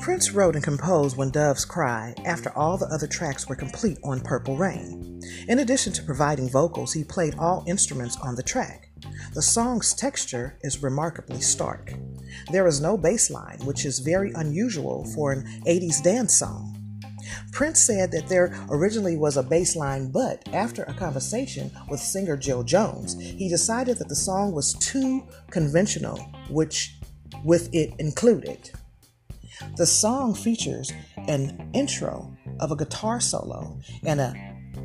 Prince wrote and composed When Doves Cry after all the other tracks were complete on Purple Rain. In addition to providing vocals, he played all instruments on the track. The song's texture is remarkably stark. There is no bass line, which is very unusual for an 80s dance song. Prince said that there originally was a bass line, but after a conversation with singer Jill Jones, he decided that the song was too conventional, which with it included. The song features an intro of a guitar solo and a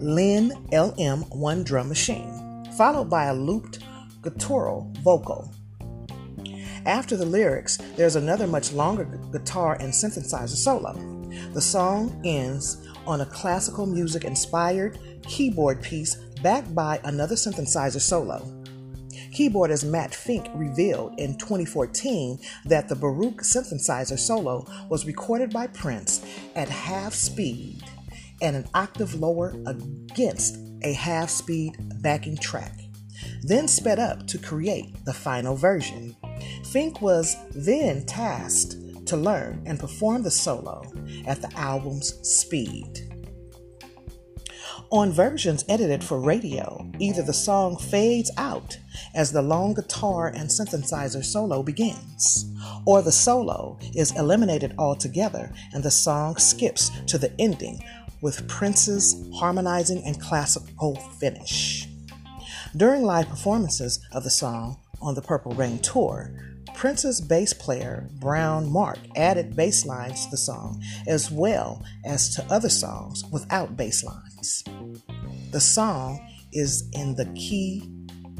Linn LM one drum machine, followed by a looped guttural vocal. After the lyrics, there's another much longer guitar and synthesizer solo. The song ends on a classical music inspired keyboard piece backed by another synthesizer solo. Keyboardist Matt Fink revealed in 2014 that the Baroque synthesizer solo was recorded by Prince at half speed and an octave lower against a half speed backing track, then sped up to create the final version. Fink was then tasked to learn and perform the solo at the album's speed. On versions edited for radio, either the song fades out as the long guitar and synthesizer solo begins, or the solo is eliminated altogether and the song skips to the ending with Prince's harmonizing and classical finish. During live performances of the song on the Purple Rain tour, Prince's bass player, Brown Mark, added bass lines to the song as well as to other songs without bass lines. The song is in the key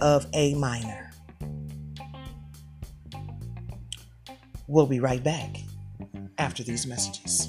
of A minor. We'll be right back after these messages.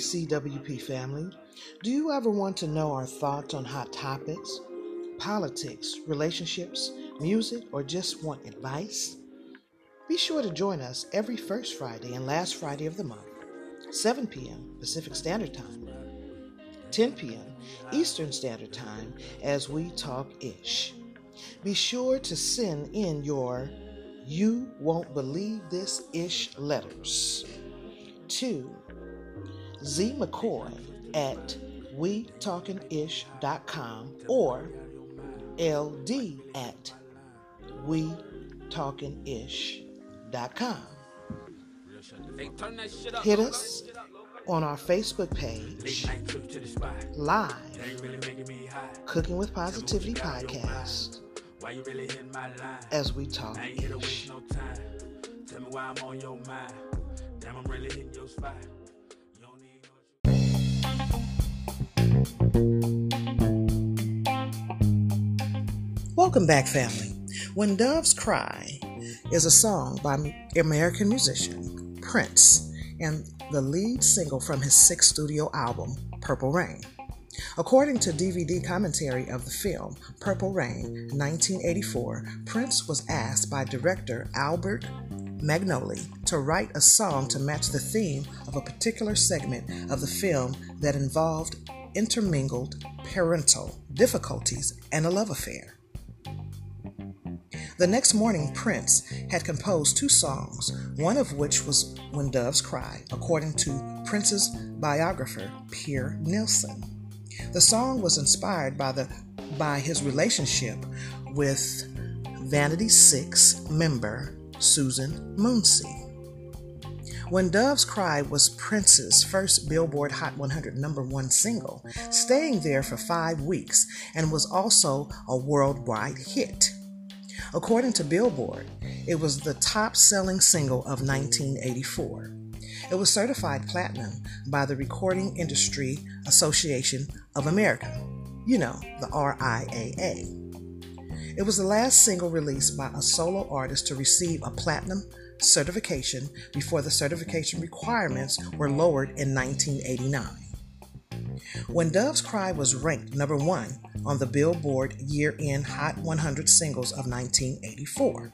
CWP family. Do you ever want to know our thoughts on hot topics, politics, relationships, music, or just want advice? Be sure to join us every first Friday and last Friday of the month, 7 p.m. Pacific Standard Time, 10 p.m. Eastern Standard Time as we talk ish. Be sure to send in your You Won't Believe This Ish letters to Z McCoy at WeTalkingIsh.com or LD at WeTalkingIsh.com. Hit us on our Facebook page, live, Cooking with Positivity podcast, as we talk ish. Tell me why I'm on your mind. Damn, I'm really hitting your spot. Welcome back, family. When Doves Cry is a song by American musician Prince and the lead single from his sixth studio album, Purple Rain. According to DVD commentary of the film Purple Rain 1984, Prince was asked by director Albert Magnoli to write a song to match the theme of a particular segment of the film that involved intermingled parental difficulties and a love affair. The next morning, Prince had composed two songs, one of which was When Doves Cry, according to Prince's biographer, Pierre Nilsson. The song was inspired by, the, by his relationship with Vanity Six member Susan Moonsie. When Doves Cry was Prince's first Billboard Hot 100 number one single, staying there for five weeks, and was also a worldwide hit. According to Billboard, it was the top selling single of 1984. It was certified platinum by the Recording Industry Association of America, you know, the RIAA. It was the last single released by a solo artist to receive a platinum certification before the certification requirements were lowered in 1989. When Doves Cry was ranked number one on the Billboard Year End Hot 100 Singles of 1984.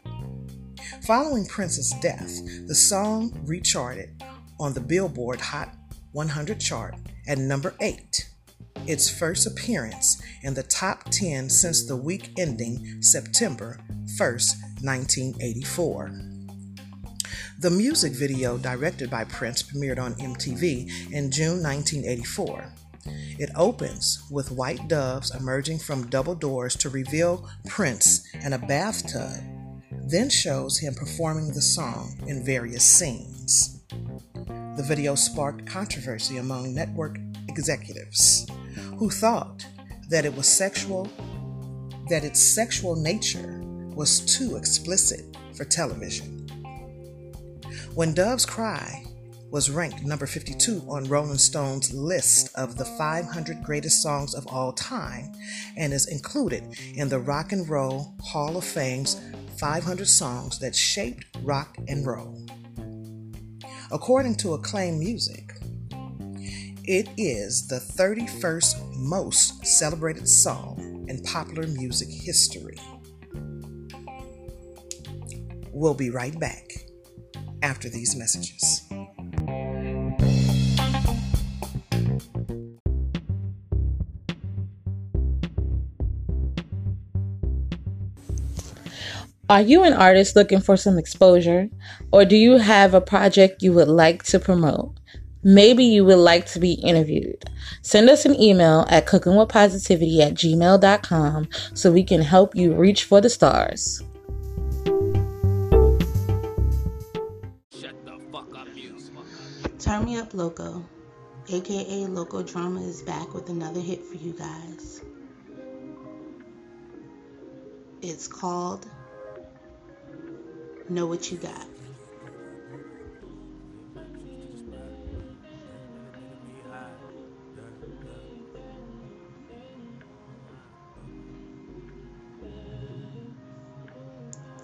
Following Prince's death, the song recharted on the Billboard Hot 100 chart at number 8, its first appearance in the top 10 since the week ending September 1st, 1984. The music video, directed by Prince, premiered on MTV in June 1984. It opens with white doves emerging from double doors to reveal Prince in a bathtub, then shows him performing the song in various scenes. The video sparked controversy among network executives who thought that it was sexual that its sexual nature was too explicit for television. When Doves Cry was ranked number 52 on Rolling Stone's list of the 500 greatest songs of all time and is included in the Rock and Roll Hall of Fame's 500 songs that shaped rock and roll. According to Acclaim Music, it is the 31st most celebrated song in popular music history. We'll be right back after these messages. Are you an artist looking for some exposure? Or do you have a project you would like to promote? Maybe you would like to be interviewed. Send us an email at cookingwithpositivity at gmail.com so we can help you reach for the stars. Turn Me Up Loco, aka Loco Drama, is back with another hit for you guys. It's called Know What You Got.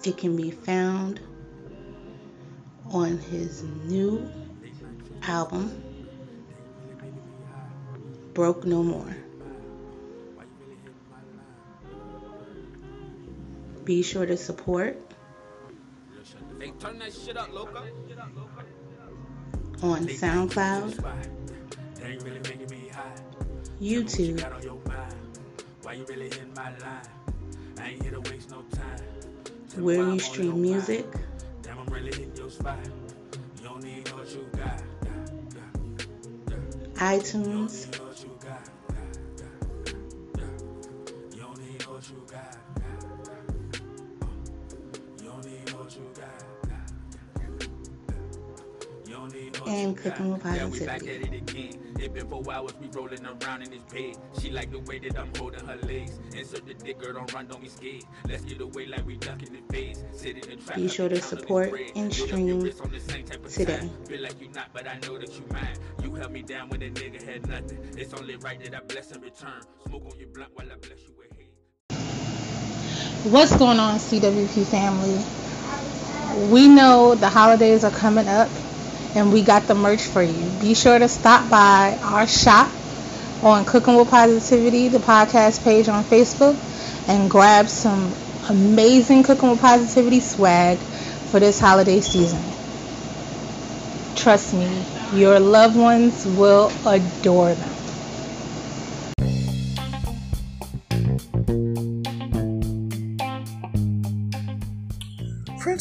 It can be found on his new album, Broke No More. Be sure to support on SoundCloud, YouTube, where you stream music iTunes, and cooking with positivity. It been four hours, we rolling around in this bed. She like the way that I'm holding her legs. Insert the dick, girl, don't run, don't be scared. Let's get away like we ducking the face. Sit in the trap. Be sure to support and stream today. Feel like you not, but I know that you mine. You held me down when a nigga had nothing. It's only right that I bless in return. Smoke on your blunt while I bless you with hate. What's going on, CWP family? We know the holidays are coming up and we got the merch for you. Be sure to stop by our shop on Cooking with Positivity, the podcast page on Facebook, and grab some amazing Cooking with Positivity swag for this holiday season. Trust me, your loved ones will adore them.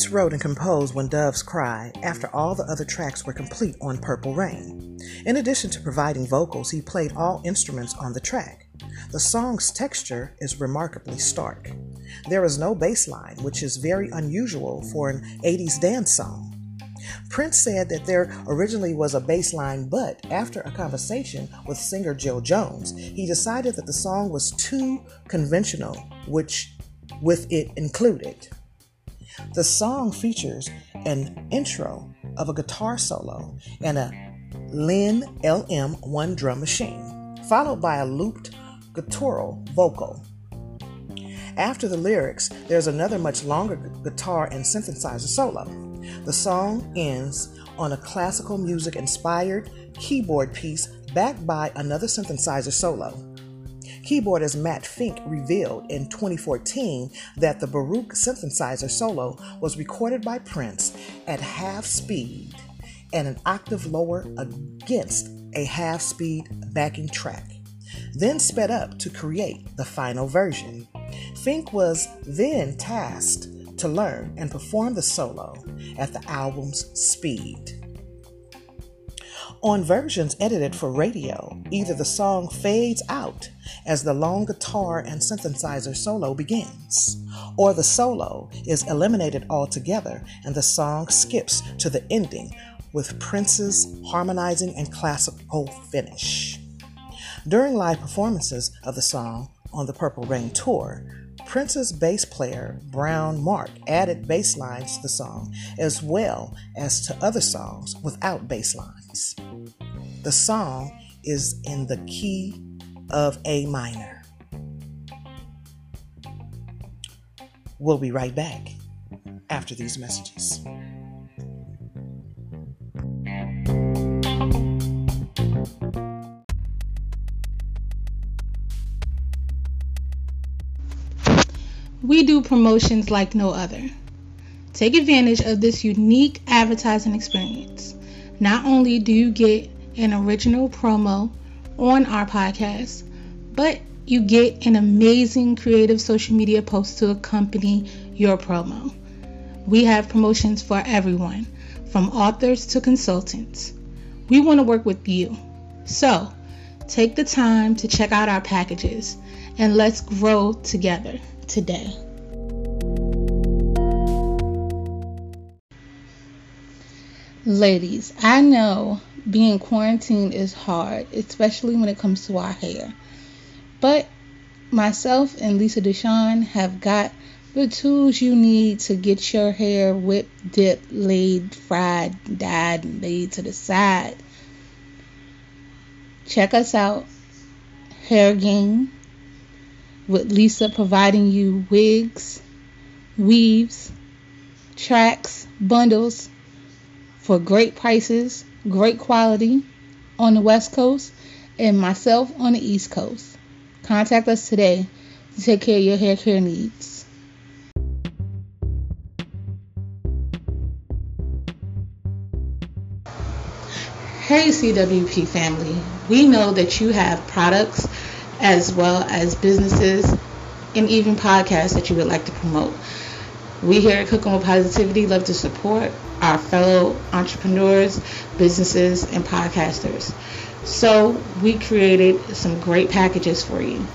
Prince wrote and composed When Doves Cry after all the other tracks were complete on Purple Rain. In addition to providing vocals, he played all instruments on the track. The song's texture is remarkably stark. There is no bass line, which is very unusual for an 80s dance song. Prince said that there originally was a bass line, but after a conversation with singer Jill Jones, he decided that the song was too conventional, which with it included. The song features an intro of a guitar solo and a Linn LM one drum machine, followed by a looped guttural vocal. After the lyrics, there's another much longer guitar and synthesizer solo. The song ends on a classical music inspired keyboard piece backed by another synthesizer solo. Keyboardist Matt Fink revealed in 2014 that the Baroque synthesizer solo was recorded by Prince at half speed and an octave lower against a half speed backing track, then sped up to create the final version. Fink was then tasked to learn and perform the solo at the album's speed. On versions edited for radio, either the song fades out as the long guitar and synthesizer solo begins, or the solo is eliminated altogether and the song skips to the ending with Prince's harmonizing and classical finish. During live performances of the song on the Purple Rain tour, Prince's bass player, Brown Mark, added bass lines to the song, as well as to other songs without bass lines. The song is in the key of A minor. We'll be right back after these messages. We do promotions like no other. Take advantage of this unique advertising experience. Not only do you get an original promo on our podcast, but you get an amazing creative social media post to accompany your promo. We have promotions for everyone, from authors to consultants. We want to work with you. So, take the time to check out our packages and let's grow together today. Ladies, I know being quarantined is hard, especially when it comes to our hair. But myself and Lisa Deshawn have got the tools you need to get your hair whipped, dipped, laid, fried, dyed, and laid to the side. Check us out, Hair Game, with Lisa providing you wigs, weaves, tracks, bundles for great prices, great quality on the West Coast, and myself on the East Coast. Contact us today to take care of your hair care needs. Hey CWP family, we know that you have products as well as businesses and even podcasts that you would like to promote. We here at Cooking with Positivity love to support our fellow entrepreneurs, businesses, and podcasters. So we created some great packages for you.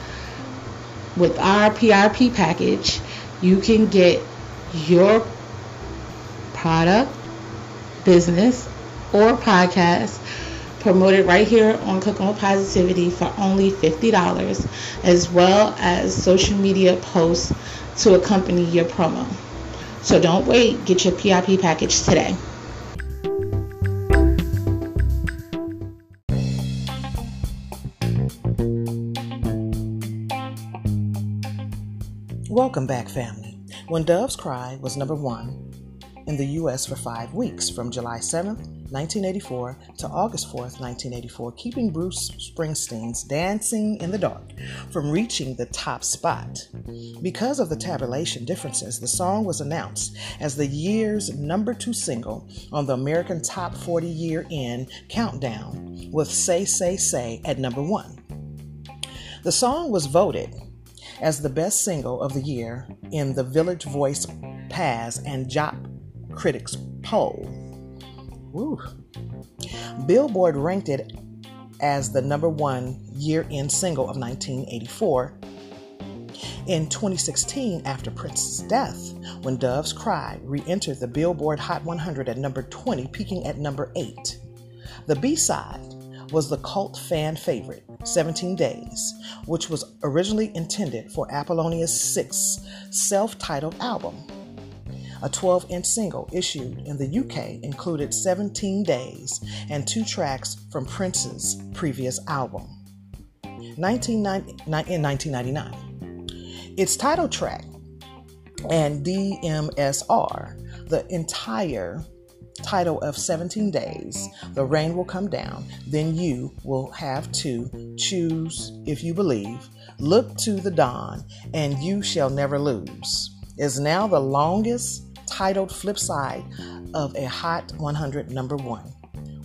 With our PRP package, you can get your product, business, or podcast promoted right here on Cooking with Positivity for only $50, as well as social media posts to accompany your promo. So don't wait, get your PIP package today. Welcome back, family. When Doves Cry was number one in the U.S. for five weeks, from July 7, 1984 to August 4, 1984, keeping Bruce Springsteen's Dancing in the Dark from reaching the top spot. Because of the tabulation differences, the song was announced as the year's number two single on the American Top 40 Year End Countdown, with Say, Say, Say at number one. The song was voted as the best single of the year in the Village Voice Pazz and Jop Critics poll. Woo. Billboard ranked it as the number one year end single of 1984. In 2016, after Prince's death, When Doves Cry re entered the Billboard Hot 100 at number 20, peaking at number 8. The B side was the cult fan favorite, 17 Days, which was originally intended for Apollonia's sixth self titled album. A 12 inch single issued in the UK included 17 Days and two tracks from Prince's previous album. 1990, in 1999. Its title track and DMSR, the entire title of 17 days, the rain will come down, then you will have to choose if you believe, look to the dawn, and you shall never lose, is now the longest titled flip side of a Hot 100 number one,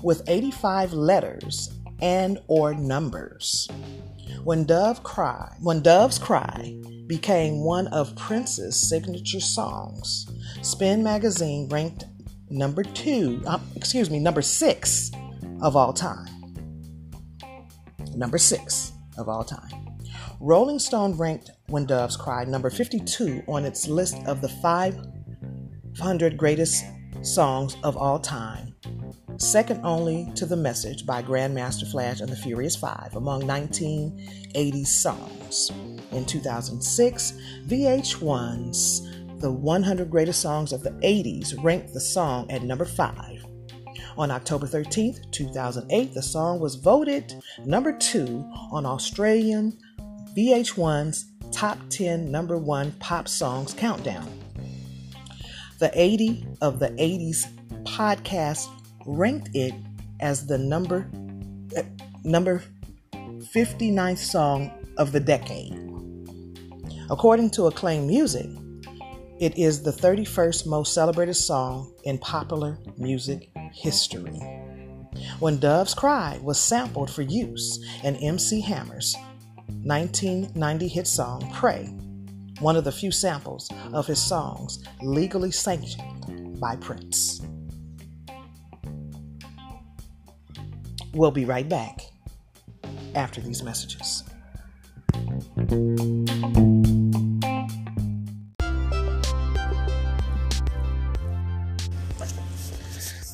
with 85 letters and or numbers. When Dove Cry, When Doves Cry became one of Prince's signature songs. Spin magazine ranked number 2, uh, excuse me, number 6 of all time. Number 6 of all time. Rolling Stone ranked When Doves Cry number 52 on its list of the 500 greatest songs of all time, second only to The Message by Grandmaster Flash and the Furious Five among 1980s songs. In 2006, VH1's The 100 Greatest Songs of the 80s ranked the song at number 5. On October 13th, 2008, the song was voted number 2 on Australian VH1's Top 10 Number 1 Pop Songs Countdown. The 80 of the 80s podcast ranked it as the number uh, number 59th song of the decade. According to Acclaim Music, it is the 31st most celebrated song in popular music history. When Doves Cry was sampled for use in MC Hammer's 1990 hit song Pray, one of the few samples of his songs legally sanctioned by Prince. We'll be right back after these messages.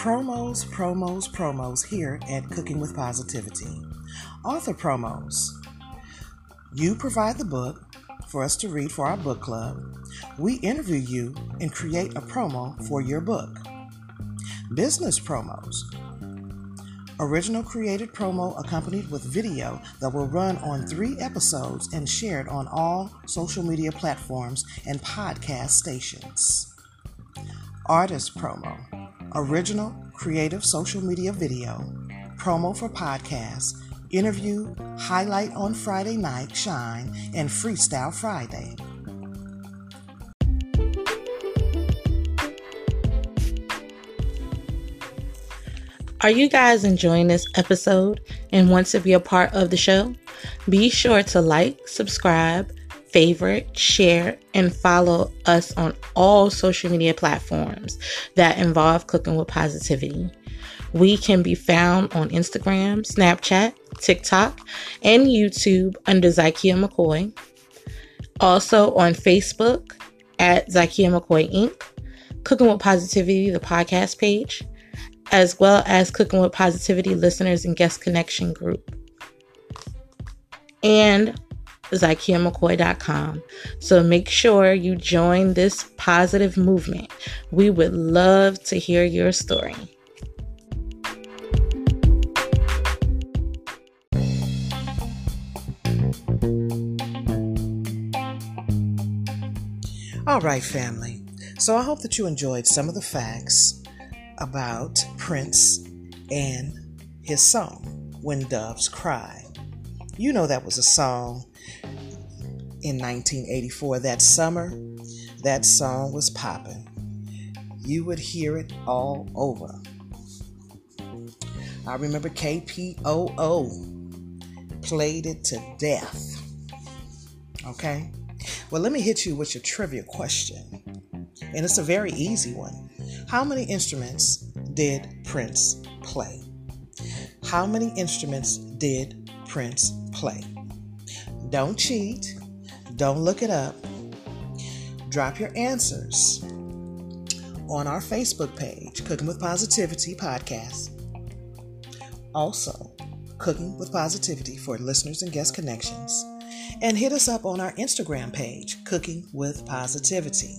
Promos, promos, promos here at Cooking with Positivity. Author promos. You provide the book for us to read for our book club. We interview you and create a promo for your book. Business promos. Original created promo accompanied with video that will run on three episodes and shared on all social media platforms and podcast stations. Artist promo original creative social media video, promo for podcasts, interview, highlight on Friday night, shine, and freestyle Friday. Are you guys enjoying this episode and want to be a part of the show? Be sure to like, subscribe, favorite, share, and follow us on all social media platforms that involve cooking with positivity. We can be found on Instagram, Snapchat, TikTok, and YouTube under Zykia McCoy. Also on Facebook at Zykia McCoy Inc., Cooking with Positivity, the podcast page, as well as Cooking with Positivity listeners and guest connection group. And ZykiaMcCoy.com. So make sure you join this positive movement. We would love to hear your story. All right, family. So I hope that you enjoyed some of the facts about Prince and his song, When Doves Cry. You know that was a song in 1984. That summer, that song was popping. You would hear it all over. I remember KPOO played it to death. Okay? Well, let me hit you with your trivia question. And it's a very easy one. How many instruments did Prince play? How many instruments did Prince play? Don't cheat. Don't look it up. Drop your answers on our Facebook page, Cooking with Positivity Podcast. Also, Cooking with Positivity for listeners and guest connections. And hit us up on our Instagram page, Cooking with Positivity.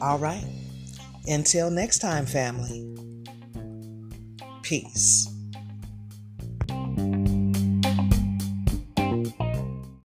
All right. Until next time, family. Peace.